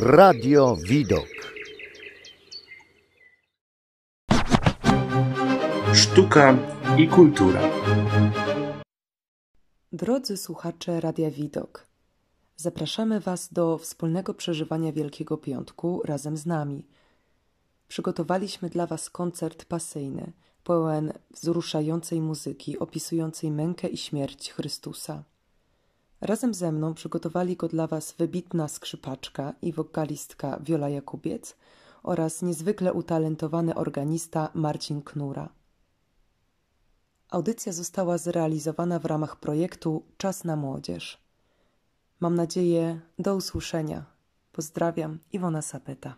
Radio Widok. Sztuka i kultura. Drodzy słuchacze Radia Widok, zapraszamy Was do wspólnego przeżywania Wielkiego Piątku razem z nami. Przygotowaliśmy dla Was koncert pasyjny, pełen wzruszającej muzyki opisującej mękę i śmierć Chrystusa. Razem ze mną przygotowali go dla Was wybitna skrzypaczka i wokalistka Wiola Jakubiec oraz niezwykle utalentowany organista Marcin Knura. Audycja została zrealizowana w ramach projektu Czas na Młodzież. Mam nadzieję, do usłyszenia. Pozdrawiam, Iwona Sapeta.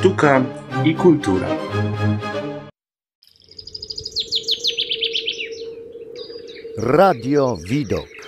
Sztuka i kultura. Radio Widok.